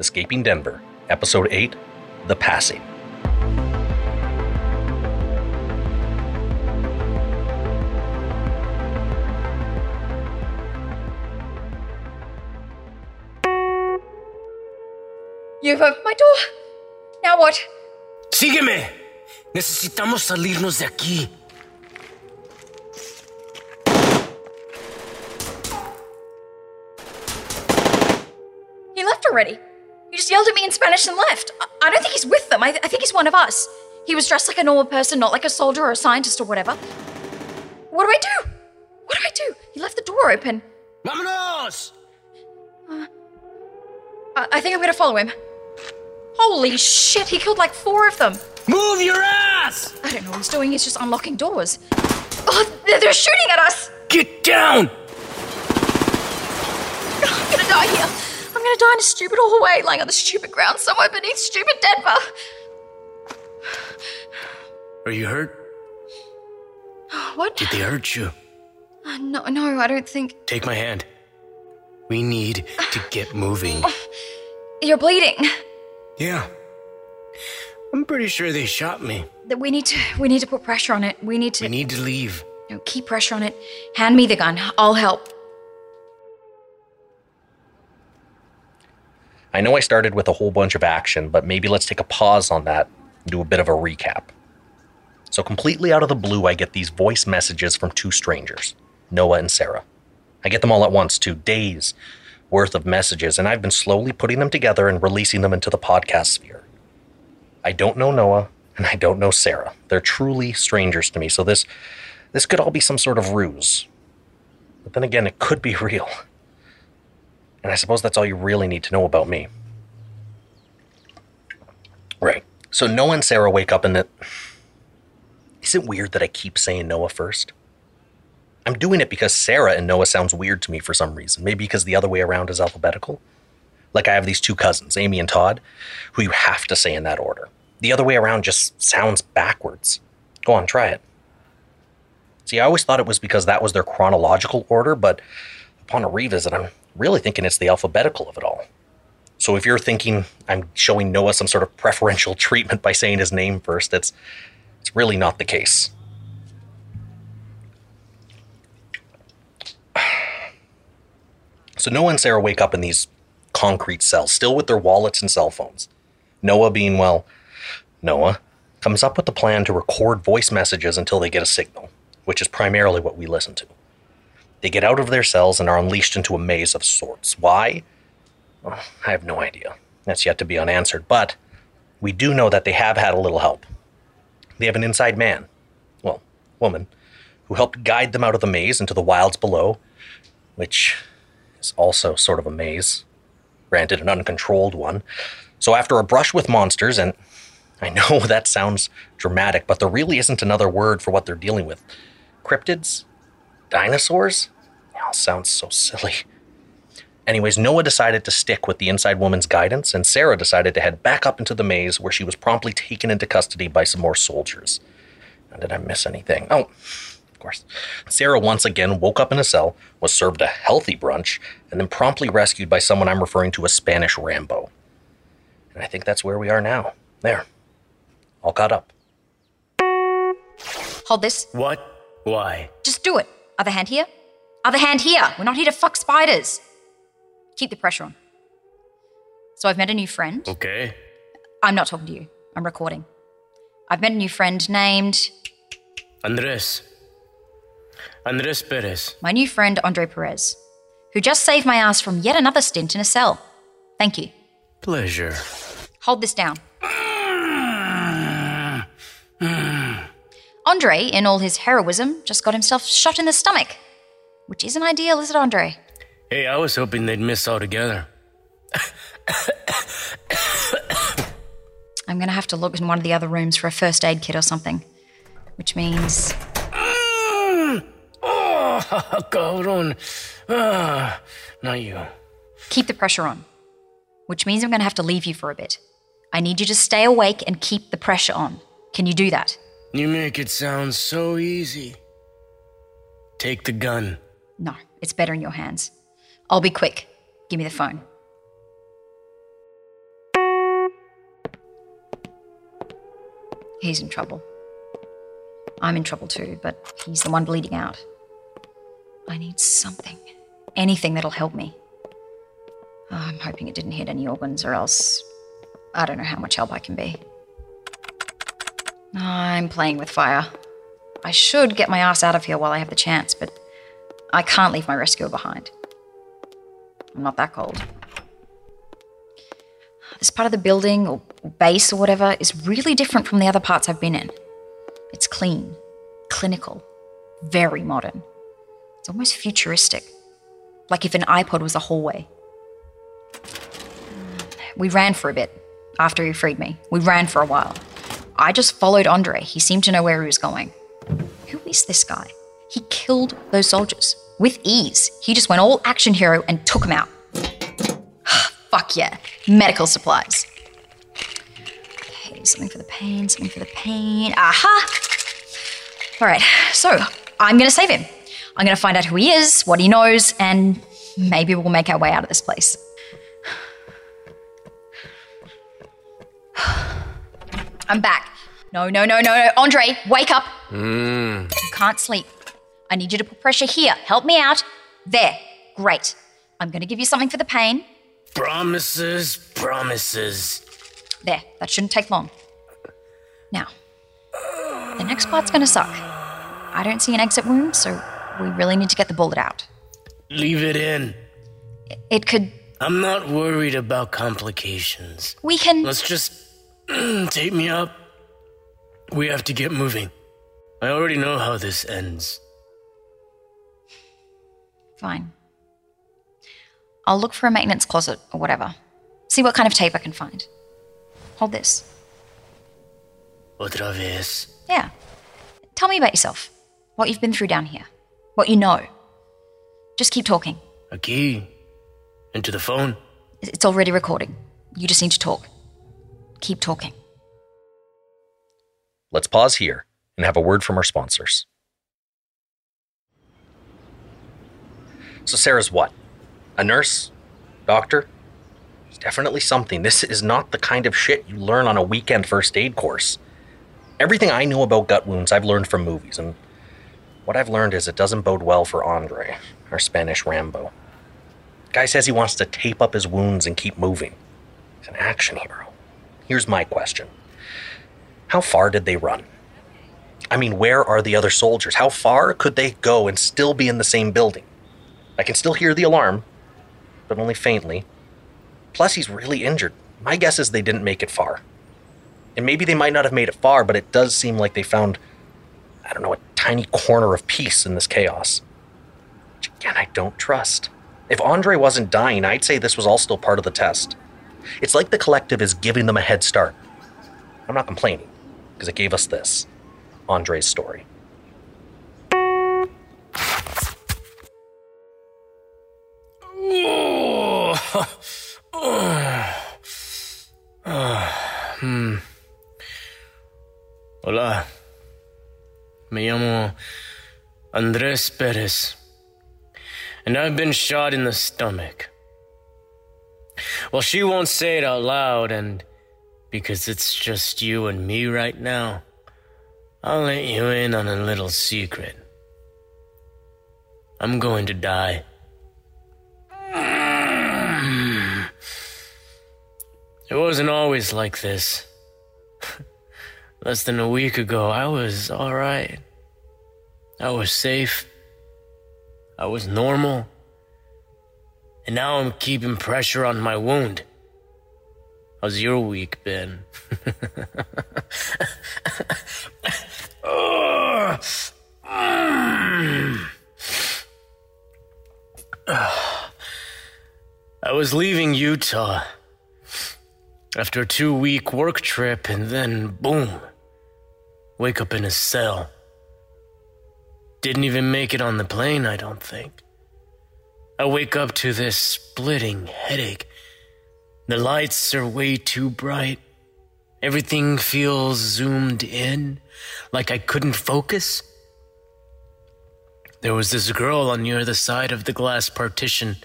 Escaping Denver, Episode 8 The Passing. You've opened my door. Now what? Sígueme. Necesitamos salirnos de aquí. He left already. He just yelled at me in Spanish and left. I, I don't think he's with them. I, th- I think he's one of us. He was dressed like a normal person, not like a soldier or a scientist or whatever. What do I do? What do I do? He left the door open. Vámonos! Uh, I, I think I'm gonna follow him. Holy shit, he killed like four of them. Move your ass! I don't know what he's doing, he's just unlocking doors. Oh, they're, they're shooting at us! Get down! I'm gonna die here. I'm gonna die in a stupid hallway, lying on the stupid ground somewhere beneath stupid Denver. Are you hurt? What? Did they hurt you? Uh, no, no, I don't think. Take my hand. We need to get moving. You're bleeding. Yeah. I'm pretty sure they shot me. That we need to we need to put pressure on it. We need to We need to leave. no, keep pressure on it. Hand me the gun. I'll help. I know I started with a whole bunch of action, but maybe let's take a pause on that and do a bit of a recap. So, completely out of the blue, I get these voice messages from two strangers, Noah and Sara. I get them all at once, two days worth of messages, and I've been slowly putting them together and releasing them into the podcast sphere. I don't know Noah, and I don't know Sara. They're truly strangers to me, so this this could all be some sort of ruse. But then again, it could be real. And I suppose that's all you really need to know about me. Right. So Noah and Sara wake up and it. Is it weird that I keep saying Noah first? I'm doing it because Sara and Noah sounds weird to me for some reason. Maybe because the other way around is alphabetical. Like I have these two cousins, Amy and Todd, who you have to say in that order. The other way around just sounds backwards. Go on, try it. See, I always thought it was because that was their chronological order, but upon a revisit, I'm really thinking it's the alphabetical of it all. So if you're thinking I'm showing Noah some sort of preferential treatment by saying his name first, it's it's really not the case. So Noah and Sara wake up in these concrete cells, still with their wallets and cell phones. Noah being well, Noah comes up with the plan to record voice messages until they get a signal, which is primarily what we listen to. They get out of their cells and are unleashed into a maze of sorts. Why? Well, I have no idea. That's yet to be unanswered, but we do know that they have had a little help. They have an inside man, well, woman, who helped guide them out of the maze into the wilds below, which is also sort of a maze, granted, an uncontrolled one. So, after a brush with monsters, and I know that sounds dramatic, but there really isn't another word for what they're dealing with cryptids? Dinosaurs? It all sounds so silly. Anyways, Noah decided to stick with the inside woman's guidance, and Sara decided to head back up into the maze where she was promptly taken into custody by some more soldiers. Now, did I miss anything? Oh, of course. Sara once again woke up in a cell, was served a healthy brunch, and then promptly rescued by someone I'm referring to as Spanish Rambo. And I think that's where we are now. There. All caught up. Hold this. What? Why? Just do it. Other hand here. Other hand here. We're not here to fuck spiders. Keep the pressure on. So I've met a new friend. Okay. I'm not talking to you. I'm recording. I've met a new friend named Andres. Andres Perez. my new friend Andre Perez, who just saved my ass from yet another stint in a cell. Thank you. Pleasure. Hold this down. Andre, in all his heroism, just got himself shot in the stomach. Which isn't ideal, is it, Andre? Hey, I was hoping they'd miss altogether. I'm gonna have to look in one of the other rooms for a first aid kit or something. Which means. Mm. Oh, cabrón. Ah, not you. keep the pressure on. Which means I'm gonna have to leave you for a bit. I need you to stay awake and keep the pressure on. Can you do that? You make it sound so easy. Take the gun. No, it's better in your hands. I'll be quick. Give me the phone. He's in trouble. I'm in trouble too, but he's the one bleeding out. I need something, anything that'll help me. Oh, I'm hoping it didn't hit any organs, or else I don't know how much help I can be. I'm playing with fire. I should get my ass out of here while I have the chance, but I can't leave my rescuer behind. I'm not that cold. This part of the building or base or whatever is really different from the other parts I've been in. It's clean, clinical, very modern. It's almost futuristic, like if an iPod was a hallway. We ran for a bit after he freed me. We ran for a while. I just followed Andre. He seemed to know where he was going. Who is this guy? He killed those soldiers with ease. He just went all action hero and took them out. Fuck yeah. Medical supplies. Okay, something for the pain, something for the pain. Aha! All right, so I'm gonna save him. I'm gonna find out who he is, what he knows, and maybe we'll make our way out of this place. I'm back. No, no, no, no, no. Andre, wake up. You can't sleep. I need you to put pressure here. Help me out. There. Great. I'm going to give you something for the pain. Promises, promises. There. That shouldn't take long. Now, the next part's going to suck. I don't see an exit wound, so we really need to get the bullet out. Leave it in. It could. I'm not worried about complications. We can. Let's just take me up. We have to get moving. I already know how this ends. Fine. I'll look for a maintenance closet or whatever. See what kind of tape I can find. Hold this. Otra vez. Yeah. Tell me about yourself. What you've been through down here. What you know. Just keep talking. A key. Into the phone. It's already recording. You just need to talk. Keep talking. Let's pause here and have a word from our sponsors. So, Sara's what? A nurse? Doctor? It's definitely something. This is not the kind of shit you learn on a weekend first aid course. Everything I know about gut wounds, I've learned from movies, and what I've learned is it doesn't bode well for Andre, our Spanish Rambo. Guy says he wants to tape up his wounds and keep moving. He's an action hero. Here's my question How far did they run? I mean, where are the other soldiers? How far could they go and still be in the same building? I can still hear the alarm, but only faintly. Plus, he's really injured. My guess is they didn't make it far. And maybe they might not have made it far, but it does seem like they found, I don't know, a tiny corner of peace in this chaos. Which again, I don't trust. If Andre wasn't dying, I'd say this was all still part of the test. It's like the collective is giving them a head start. I'm not complaining, because it gave us this Andre's story. Hola. Me llamo Andres Perez. And I've been shot in the stomach. Well, she won't say it out loud, and because it's just you and me right now, I'll let you in on a little secret. I'm going to die. It wasn't always like this. Less than a week ago, I was alright. I was safe. I was normal. And now I'm keeping pressure on my wound. How's your week been? I was leaving Utah after a two week work trip, and then boom, wake up in a cell. Didn't even make it on the plane, I don't think. I wake up to this splitting headache. The lights are way too bright. Everything feels zoomed in, like I couldn't focus. There was this girl on the other side of the glass partition.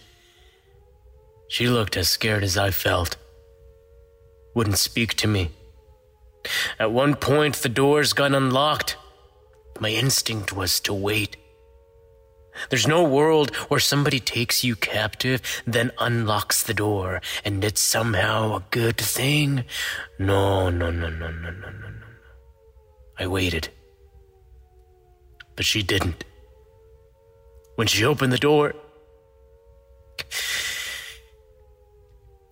She looked as scared as I felt. Wouldn't speak to me. At one point, the doors got unlocked. My instinct was to wait. There's no world where somebody takes you captive, then unlocks the door, and it's somehow a good thing. No, no, no, no, no, no, no, no. I waited. But she didn't. When she opened the door,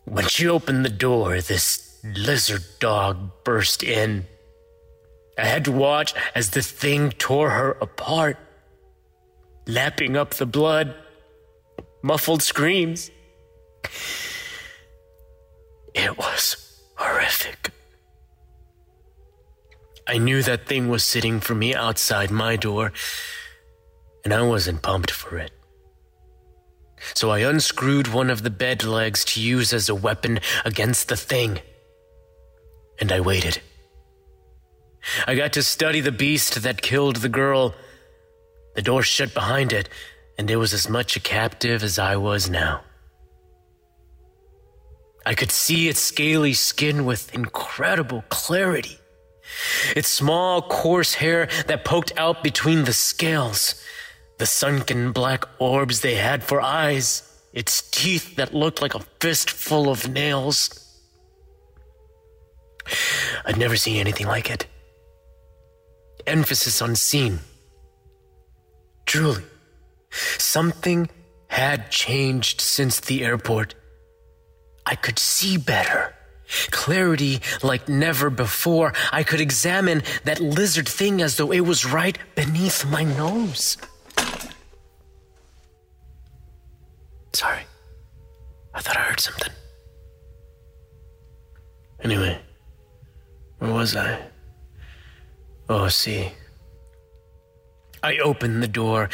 when she opened the door, this lizard dog burst in. I had to watch as the thing tore her apart lapping up the blood, muffled screams. It was horrific. I knew that thing was sitting for me outside my door, and I wasn't pumped for it. So I unscrewed one of the bed legs to use as a weapon against the thing. And I waited. I got to study the beast that killed the girl the door shut behind it, and it was as much a captive as I was now. I could see its scaly skin with incredible clarity. Its small, coarse hair that poked out between the scales, the sunken black orbs they had for eyes, its teeth that looked like a fistful of nails. I'd never seen anything like it. Emphasis on seen Truly, something had changed since the airport. I could see better. Clarity like never before. I could examine that lizard thing as though it was right beneath my nose. Sorry. I thought I heard something. Anyway, where was I? Oh, see. I opened the door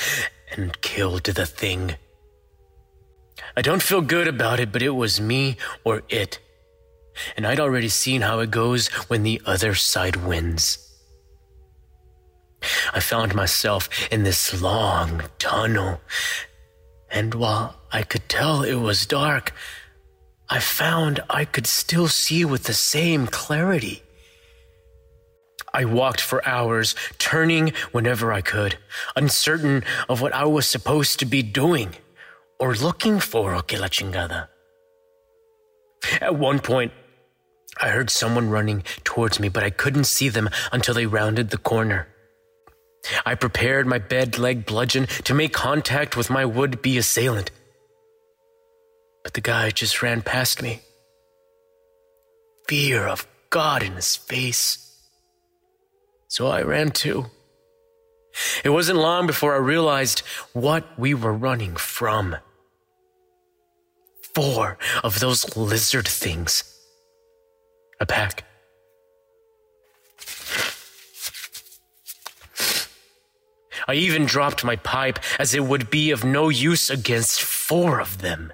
and killed the thing. I don't feel good about it, but it was me or it. And I'd already seen how it goes when the other side wins. I found myself in this long tunnel, and while I could tell it was dark, I found I could still see with the same clarity. I walked for hours, turning whenever I could, uncertain of what I was supposed to be doing or looking for, la chingada. At one point, I heard someone running towards me, but I couldn't see them until they rounded the corner. I prepared my bed leg bludgeon to make contact with my would be assailant. But the guy just ran past me. Fear of God in his face. So I ran too. It wasn't long before I realized what we were running from. Four of those lizard things. A pack. I even dropped my pipe as it would be of no use against four of them.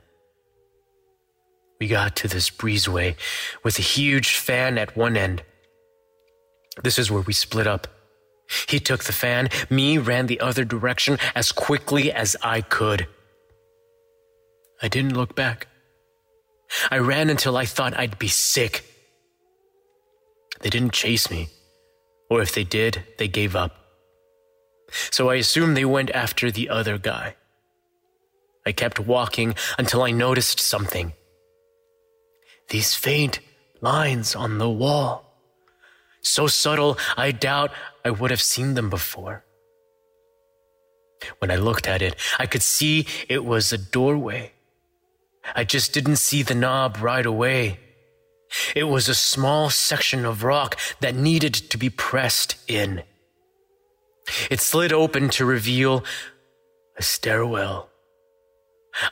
We got to this breezeway with a huge fan at one end this is where we split up. He took the fan, me ran the other direction as quickly as I could. I didn't look back. I ran until I thought I'd be sick. They didn't chase me, or if they did, they gave up. So I assumed they went after the other guy. I kept walking until I noticed something. These faint lines on the wall. So subtle, I doubt I would have seen them before. When I looked at it, I could see it was a doorway. I just didn't see the knob right away. It was a small section of rock that needed to be pressed in. It slid open to reveal a stairwell.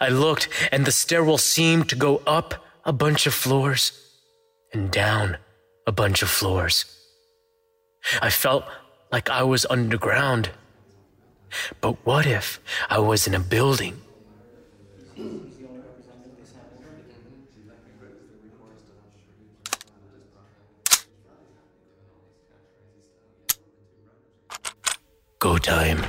I looked, and the stairwell seemed to go up a bunch of floors and down a bunch of floors. I felt like I was underground. But what if I was in a building? Go time.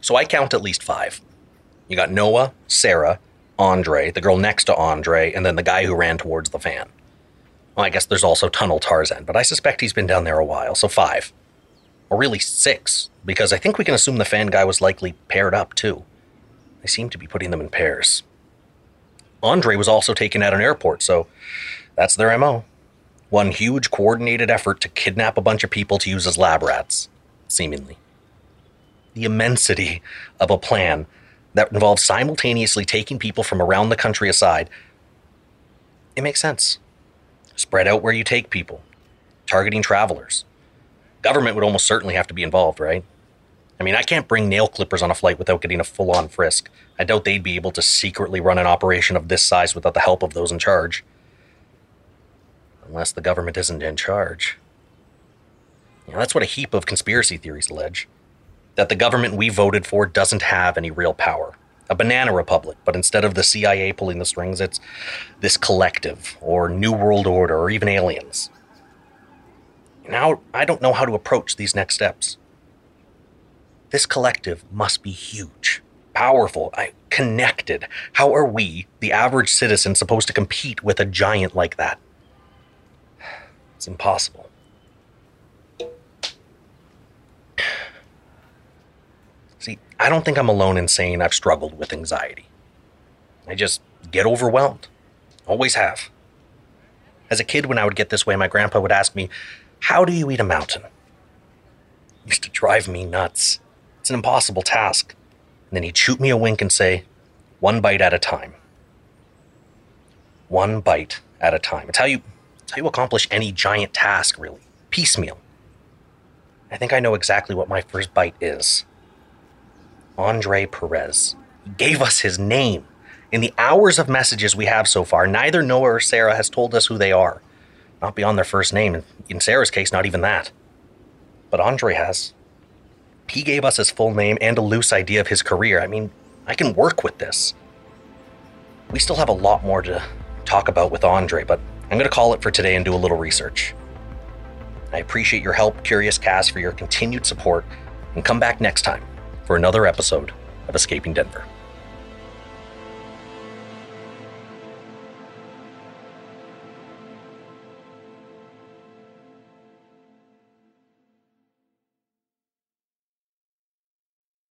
So I count at least five. You got Noah, Sara, Andre, the girl next to Andre, and then the guy who ran towards the fan. Well, I guess there's also Tunnel Tarzan, but I suspect he's been down there a while, so five. Or really six, because I think we can assume the fan guy was likely paired up too. They seem to be putting them in pairs. Andre was also taken at an airport, so that's their MO. One huge coordinated effort to kidnap a bunch of people to use as lab rats, seemingly. The immensity of a plan that involves simultaneously taking people from around the country aside, it makes sense. Spread out where you take people, targeting travelers. Government would almost certainly have to be involved, right? I mean, I can't bring nail clippers on a flight without getting a full on frisk. I doubt they'd be able to secretly run an operation of this size without the help of those in charge. Unless the government isn't in charge. You know, that's what a heap of conspiracy theories allege that the government we voted for doesn't have any real power. A banana republic, but instead of the CIA pulling the strings, it's this collective, or New World Order, or even aliens. Now, I don't know how to approach these next steps. This collective must be huge, powerful, connected. How are we, the average citizen, supposed to compete with a giant like that? It's impossible. See, I don't think I'm alone in saying I've struggled with anxiety. I just get overwhelmed. Always have. As a kid, when I would get this way, my grandpa would ask me, How do you eat a mountain? It used to drive me nuts. It's an impossible task. And then he'd shoot me a wink and say, one bite at a time. One bite at a time. It's how you, it's how you accomplish any giant task, really. Piecemeal. I think I know exactly what my first bite is. Andre Perez. He gave us his name. In the hours of messages we have so far, neither Noah or Sara has told us who they are. Not beyond their first name. In Sara's case, not even that. But Andre has. He gave us his full name and a loose idea of his career. I mean, I can work with this. We still have a lot more to talk about with Andre, but I'm going to call it for today and do a little research. I appreciate your help, Curious Cast, for your continued support, and come back next time for another episode of Escaping Denver.